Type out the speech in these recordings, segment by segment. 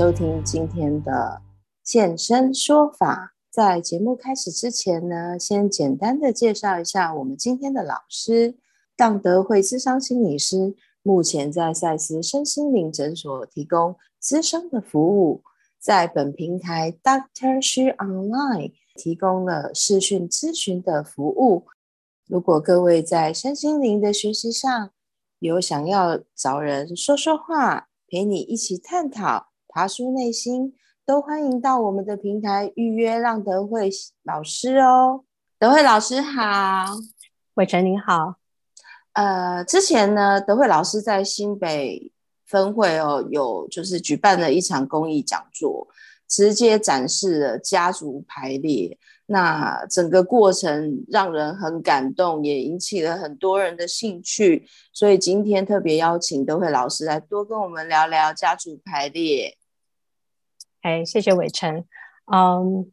收听今天的现身说法。在节目开始之前呢，先简单的介绍一下我们今天的老师——当德慧咨商心理师，目前在赛斯身心灵诊所提供咨商的服务，在本平台 Doctor She Online 提供了视讯咨询的服务。如果各位在身心灵的学习上有想要找人说说话，陪你一起探讨，爬梳内心。都欢迎到我们的平台预约让德惠老师哦。德惠老师好，伟成您好。呃，之前呢，德惠老师在新北分会哦，有就是举办了一场公益讲座，直接展示了家族排列。那整个过程让人很感动，也引起了很多人的兴趣。所以今天特别邀请德惠老师来多跟我们聊聊家族排列。哎，谢谢伟成。嗯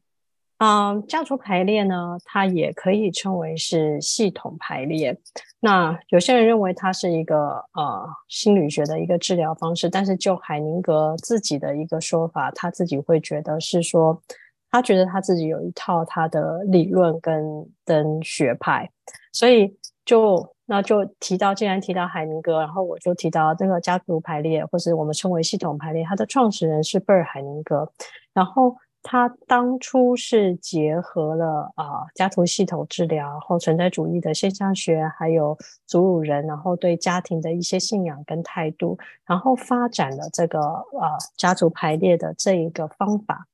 嗯，家族排列呢，它也可以称为是系统排列。那有些人认为它是一个呃心理学的一个治疗方式，但是就海宁格自己的一个说法，他自己会觉得是说，他觉得他自己有一套他的理论跟跟学派，所以就。那就提到，既然提到海宁格，然后我就提到这个家族排列，或是我们称为系统排列，它的创始人是贝尔海宁格。然后他当初是结合了啊、家族系统治疗，然后存在主义的现象学，还有祖鲁人，然后对家庭的一些信仰跟态度，然后发展了这个呃家族排列的这一个方法。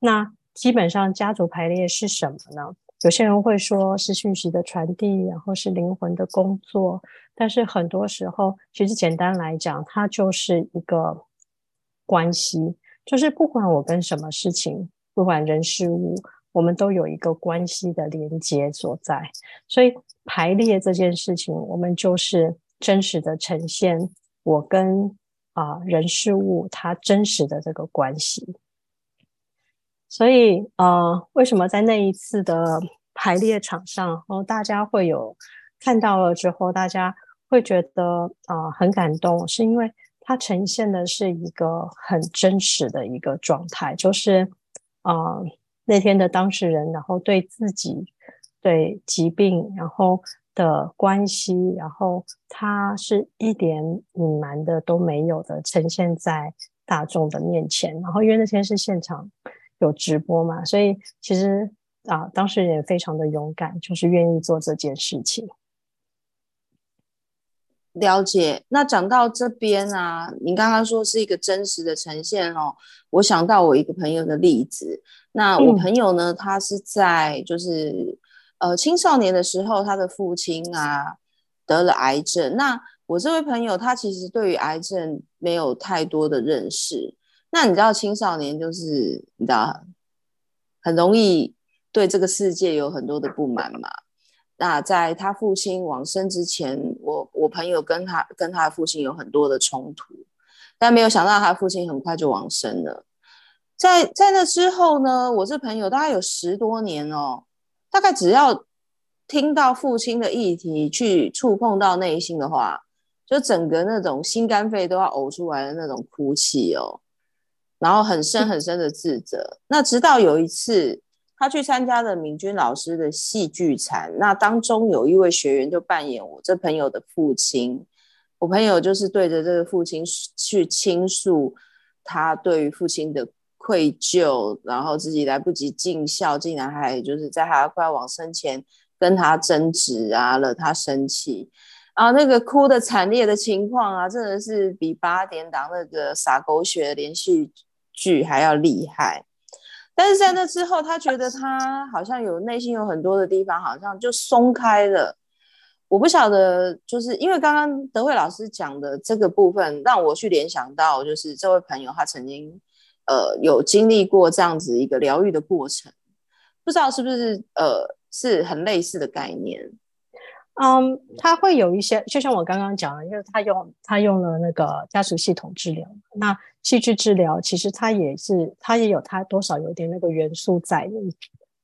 那基本上家族排列是什么呢？有些人会说是讯息的传递，然后是灵魂的工作，但是很多时候，其实简单来讲，它就是一个关系，就是不管我跟什么事情，不管人事物，我们都有一个关系的连接所在。所以排列这件事情，我们就是真实的呈现我跟啊、人事物它真实的这个关系。所以，呃，为什么在那一次的排列场上，然后大家会有看到了之后，大家会觉得啊、呃、很感动，是因为它呈现的是一个很真实的一个状态，就是、呃、那天的当事人，然后对自己对疾病然后的关系，然后他是一点隐瞒的都没有的呈现在大众的面前，然后因为那天是现场。有直播嘛？所以其实啊，当事人也非常的勇敢，就是愿意做这件事情。了解。那讲到这边啊，您刚刚说是一个真实的呈现哦，我想到我一个朋友的例子。那我朋友呢，嗯、他是在就是呃青少年的时候，他的父亲啊得了癌症。那我这位朋友他其实对于癌症没有太多的认识。那你知道青少年就是你知道很容易对这个世界有很多的不满嘛？那在他父亲往生之前，我我朋友跟他跟他的父亲有很多的冲突，但没有想到他父亲很快就往生了。在在那之后呢，我这朋友大概有十多年哦，大概只要听到父亲的议题去触碰到内心的话，就整个那种心肝肺都要呕出来的那种哭泣哦。然后很深很深的自责。那直到有一次，他去参加了敏君老师的戏剧餐，那当中有一位学员就扮演我这朋友的父亲。我朋友就是对着这个父亲去倾诉他对于父亲的愧疚，然后自己来不及尽孝，竟然还就是在他快要往生前跟他争执啊，惹他生气啊，那个哭的惨烈的情况啊，真的是比八点档那个洒狗血的连续剧还要厉害，但是在那之后，他觉得他好像有内心有很多的地方，好像就松开了。我不晓得，就是因为刚刚德惠老师讲的这个部分，让我去联想到，就是这位朋友他曾经呃有经历过这样子一个疗愈的过程，不知道是不是呃是很类似的概念。嗯，他会有一些，就像我刚刚讲的，因为他用他用了那个家族系统治疗，那戏剧治疗其实他也是，他也有他多少有点那个元素在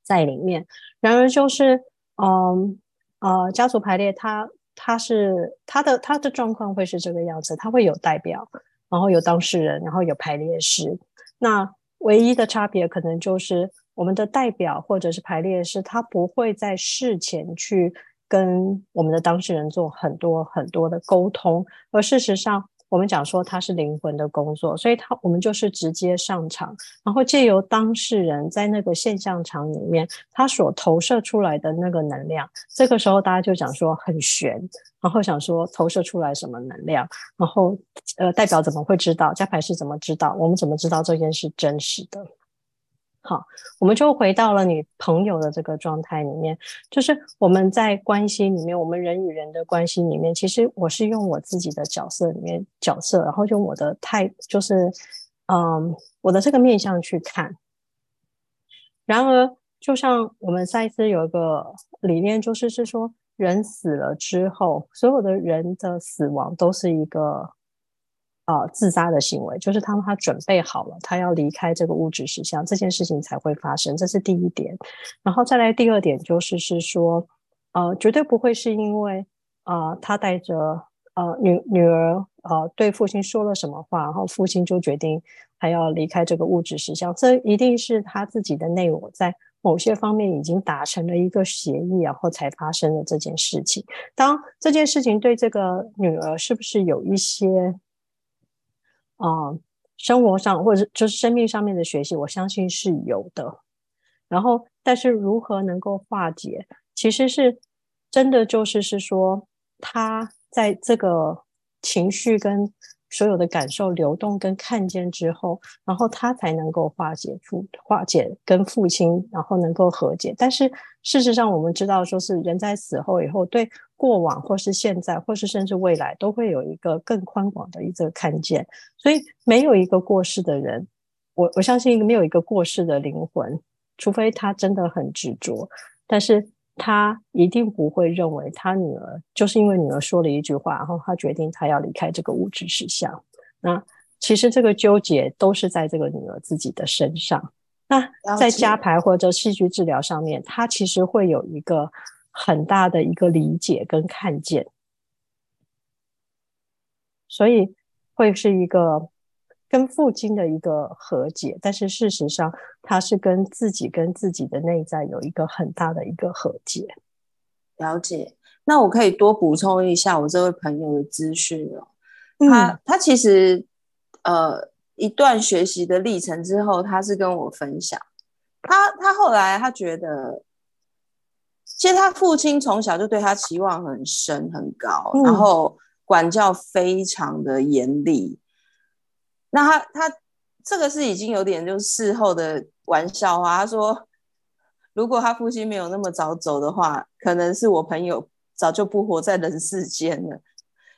在里面。然而就是，嗯呃，家族排列，他他是他的他的状况会是这个样子，他会有代表，然后有当事人，然后有排列师。那唯一的差别可能就是我们的代表或者是排列师，他不会在事前去跟我们的当事人做很多很多的沟通，而事实上。我们讲说它是灵魂的工作，所以他我们就是直接上场，然后借由当事人在那个现象场里面，他所投射出来的那个能量，这个时候大家就讲说很悬，然后想说投射出来什么能量，然后呃代表怎么会知道？加排是怎么知道？我们怎么知道这件事真实的？好，我们就回到了你朋友的这个状态里面，就是我们在关系里面，我们人与人的关系里面，其实我是用我自己的角色里面角色，然后用我的态，就是嗯，我的这个面向去看。然而，就像我们赛斯有一个理念，就是是说，人死了之后，所有的人的死亡都是一个。呃，自杀的行为就是他他准备好了，他要离开这个物质实相，这件事情才会发生，这是第一点。然后再来第二点就是是说，呃，绝对不会是因为呃他带着呃女女儿呃对父亲说了什么话，然后父亲就决定还要离开这个物质实相，这一定是他自己的内我在某些方面已经达成了一个协议，然后才发生了这件事情。当这件事情对这个女儿是不是有一些？啊、生活上或者就是生命上面的学习，我相信是有的。然后，但是如何能够化解，其实是真的就是是说，他在这个情绪跟所有的感受流动跟看见之后，然后他才能够化解父化解跟父亲，然后能够和解。但是事实上，我们知道说是人在死后以后对。过往或是现在，或是甚至未来，都会有一个更宽广的一个看见。所以，没有一个过世的人，我我相信没有一个过世的灵魂，除非他真的很执着，但是他一定不会认为他女儿就是因为女儿说了一句话，然后他决定他要离开这个物质实相。那其实这个纠结都是在这个女儿自己的身上。那在家排或者戏剧治疗上面，他其实会有一个。很大的一个理解跟看见，所以会是一个跟父亲的一个和解，但是事实上他是跟自己跟自己的内在有一个很大的一个和解。了解，那我可以多补充一下我这位朋友的资讯哦。他、嗯、他其实呃一段学习的历程之后，他是跟我分享，他他后来他觉得。其实他父亲从小就对他期望很深很高，嗯、然后管教非常的严厉。那他他这个是已经有点就是事后的玩笑话。他说，如果他父亲没有那么早走的话，可能是我朋友早就不活在人世间了。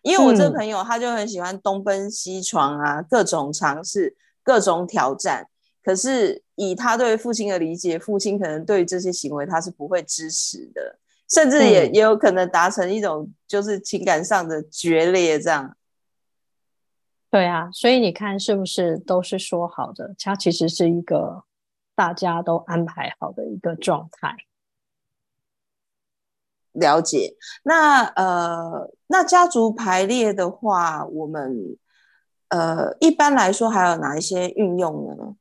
因为我这个朋友他就很喜欢东奔西闯啊，各种尝试，各种挑战。可是以他对父亲的理解，父亲可能对这些行为他是不会支持的，甚至也、嗯、也有可能达成一种就是情感上的决裂这样。对啊，所以你看是不是都是说好的？它其实是一个大家都安排好的一个状态。了解。那呃，那家族排列的话，我们呃一般来说还有哪一些运用呢？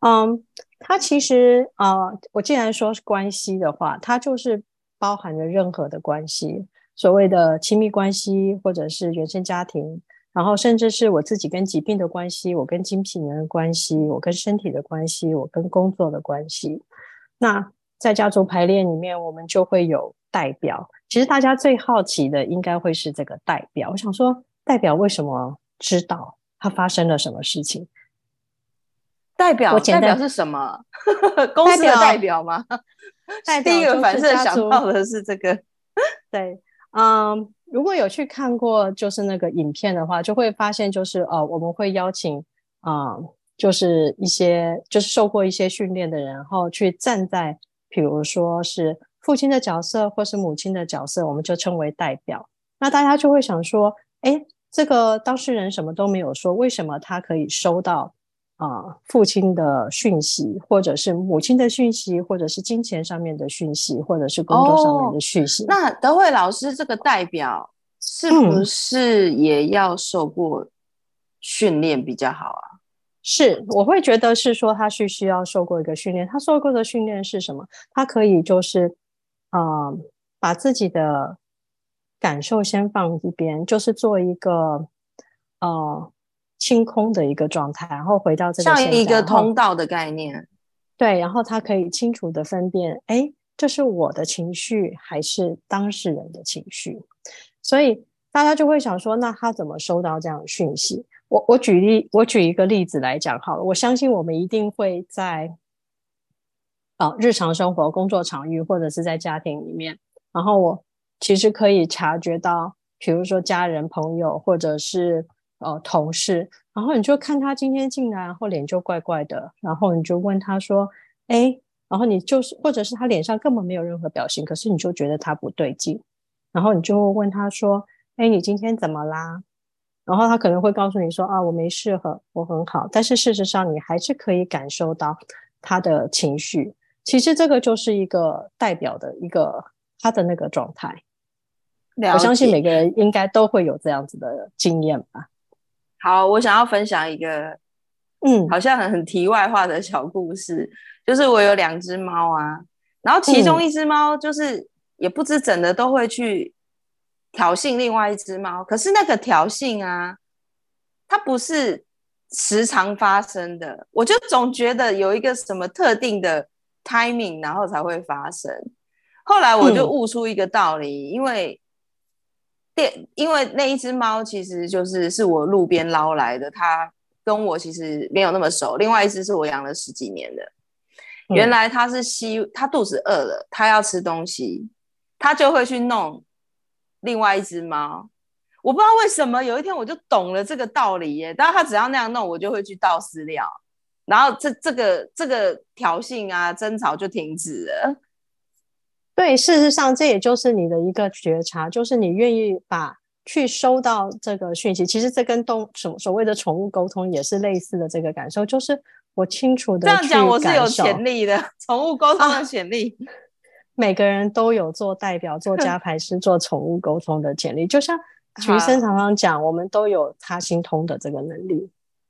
嗯，它其实啊、呃，我既然说是关系的话，它就是包含着任何的关系，所谓的亲密关系，或者是原生家庭，然后甚至是我自己跟疾病的关系，我跟精品人的关系，我跟身体的关系，我跟工作的关系。那在家族排列里面，我们就会有代表。其实大家最好奇的应该会是这个代表。我想说，代表为什么知道它发生了什么事情？代表代表是什么？公司的代表吗？代表第一个反射想到的是这个。对，嗯，如果有去看过就是那个影片的话，就会发现就是哦，我们会邀请啊、就是一些就是受过一些训练的人，然后去站在，比如说是父亲的角色或是母亲的角色，我们就称为代表。那大家就会想说，哎，这个当事人什么都没有说，为什么他可以收到？啊，父亲的讯息，或者是母亲的讯息，或者是金钱上面的讯息，或者是工作上面的讯息。哦，那德惠老师这个代表是不是也要受过训练比较好啊？嗯，是，我会觉得是说他是需要受过一个训练。他受过的训练是什么？他可以就是，呃，把自己的感受先放一边，就是做一个呃清空的一个状态，然后回到这个像一个通道的概念。对，然后他可以清楚的分辨，哎，这是我的情绪还是当事人的情绪？所以大家就会想说，那他怎么收到这样的讯息？我我举例，我举一个例子来讲好了。我相信我们一定会在啊、哦、日常生活、工作场域或者是在家庭里面，然后我其实可以察觉到，比如说家人、朋友或者是呃同事，然后你就看他今天进来，然后脸就怪怪的，然后你就问他说：“哎，然后你就是或者是他脸上根本没有任何表情，可是你就觉得他不对劲，然后你就会问他说：‘哎，你今天怎么啦？’”然后他可能会告诉你说啊，我没事，很我很好。但是事实上，你还是可以感受到他的情绪。其实这个就是一个代表的一个他的那个状态。我相信每个人应该都会有这样子的经验吧。好，我想要分享一个，嗯，好像很很题外话的小故事，就是我有两只猫啊，然后其中一只猫就是也不知怎的都会去。挑衅另外一只猫，可是那个挑衅啊，它不是时常发生的。我就总觉得有一个什么特定的 timing，然后才会发生。后来我就悟出一个道理，嗯、因为电，因为那一只猫其实就是是我路边捞来的，它跟我其实没有那么熟。另外一只是我养了十几年的，原来它是吸，它肚子饿了，它要吃东西，它就会去弄。另外一只猫，我不知道为什么有一天我就懂了这个道理耶。但是它只要那样弄，我就会去倒饲料，然后这这个这个挑衅啊争吵就停止了。对，事实上这也就是你的一个觉察，就是你愿意把去收到这个讯息。其实这跟动所所谓的宠物沟通也是类似的这个感受，就是我清楚的这样讲，我是有潜力的宠物沟通的潜力。啊 每个人都有做代表、做 家排师、做宠物沟通的潜力，就像 徐医生常常讲，我们都有他心通的这个能力。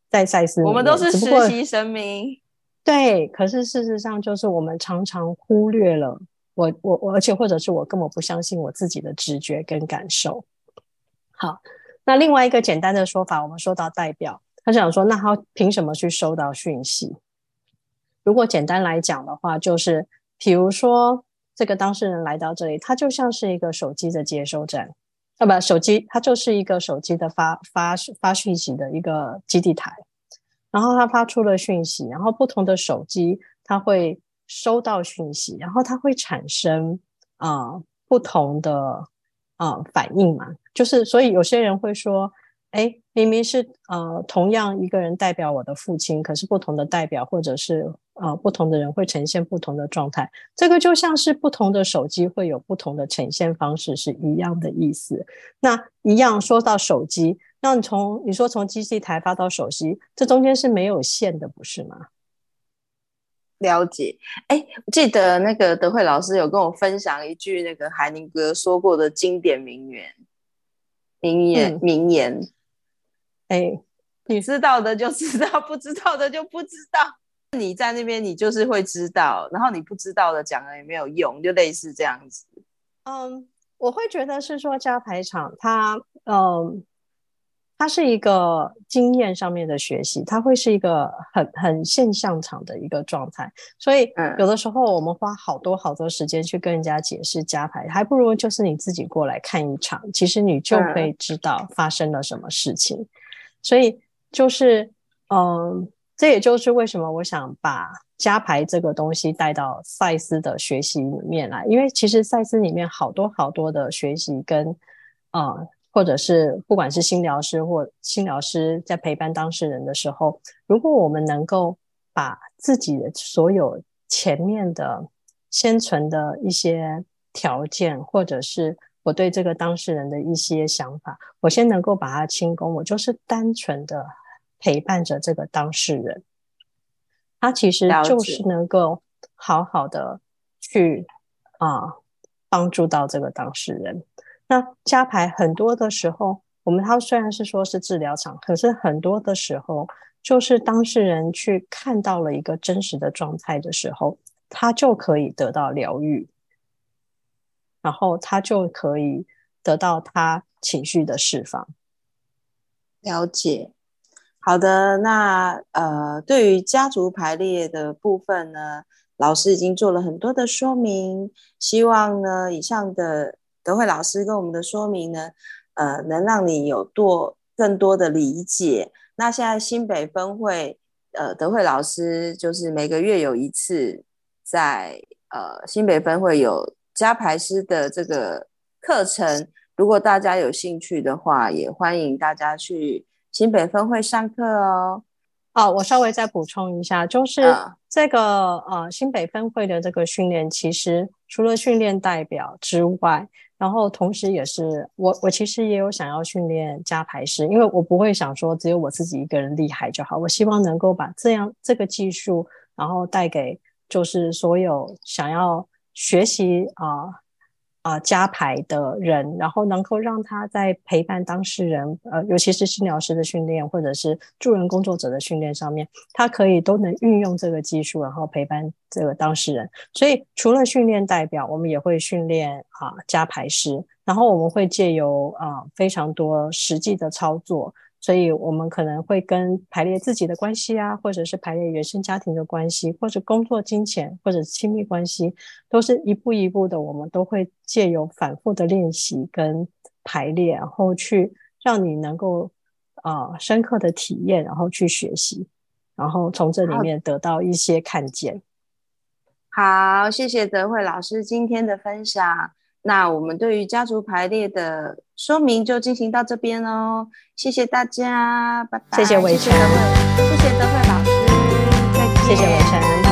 在赛斯，我们都是实习生明。对，可是事实上，就是我们常常忽略了我、我、我，而且或者是我根本不相信我自己的直觉跟感受。好，那另外一个简单的说法，我们说到代表，他想说，那他凭什么去收到讯息？如果简单来讲的话，就是比如说。这个当事人来到这里，他就像是一个手机的接收站，啊不，手机它就是一个手机的发发发讯息的一个基地台，然后他发出了讯息，然后不同的手机他会收到讯息，然后它会产生啊、不同的啊、反应嘛，就是所以有些人会说。哎，明明是呃同样一个人代表我的父亲，可是不同的代表或者是呃不同的人会呈现不同的状态。这个就像是不同的手机会有不同的呈现方式是一样的意思。那一样说到手机，那你从你说从机器台发到手机，这中间是没有线的，不是吗？了解。哎，记得那个德惠老师有跟我分享一句那个海宁哥说过的经典名言，名言，嗯、名言。哎，你知道的就知道，不知道的就不知道。你在那边，你就是会知道，然后你不知道的讲了也没有用，就类似这样子。嗯，我会觉得是说家排场，它嗯，它是一个经验上面的学习，它会是一个很很现象场的一个状态。所以有的时候我们花好多好多时间去跟人家解释加牌，还不如就是你自己过来看一场，其实你就会知道发生了什么事情。所以就是，嗯，这也就是为什么我想把加牌这个东西带到赛斯的学习里面来，因为其实赛斯里面好多好多的学习跟，嗯，或者是不管是心疗师或心疗师在陪伴当事人的时候，如果我们能够把自己的所有前面的先存的一些条件，或者是我对这个当事人的一些想法，我先能够把它清空，我就是单纯的陪伴着这个当事人，他其实就是能够好好的去啊帮助到这个当事人。那家排很多的时候，我们他虽然是说是治疗场，可是很多的时候，就是当事人去看到了一个真实的状态的时候，他就可以得到疗愈，然后他就可以得到他情绪的释放。了解。好的，那呃，对于家族排列的部分呢，老师已经做了很多的说明，希望呢，以上的德惠老师跟我们的说明呢，呃，能让你有多更多的理解。那现在新北分会，呃，德惠老师就是每个月有一次在呃新北分会有加排师的这个课程，如果大家有兴趣的话，也欢迎大家去。新北分会上课哦，哦，我稍微再补充一下，就是这个、嗯、呃新北分会的这个训练，其实除了训练代表之外，然后同时也是我我其实也有想要训练加排师，因为我不会想说只有我自己一个人厉害就好，我希望能够把这样这个技术，然后带给就是所有想要学习啊。啊、加牌的人，然后能够让他在陪伴当事人，呃，尤其是心理师的训练，或者是助人工作者的训练上面，他可以都能运用这个技术，然后陪伴这个当事人。所以，除了训练代表，我们也会训练啊加排师，然后我们会借由啊非常多实际的操作。所以，我们可能会跟排列自己的关系啊，或者是排列原生家庭的关系，或者工作、金钱，或者亲密关系，都是一步一步的。我们都会借由反复的练习跟排列，然后去让你能够啊、呃、深刻的体验，然后去学习，然后从这里面得到一些看见。好，谢谢德慧老师今天的分享。那我们对于家族排列的说明就进行到这边哦，谢谢大家，拜拜。谢谢伟成，谢谢德惠老师，再见。谢谢伟成。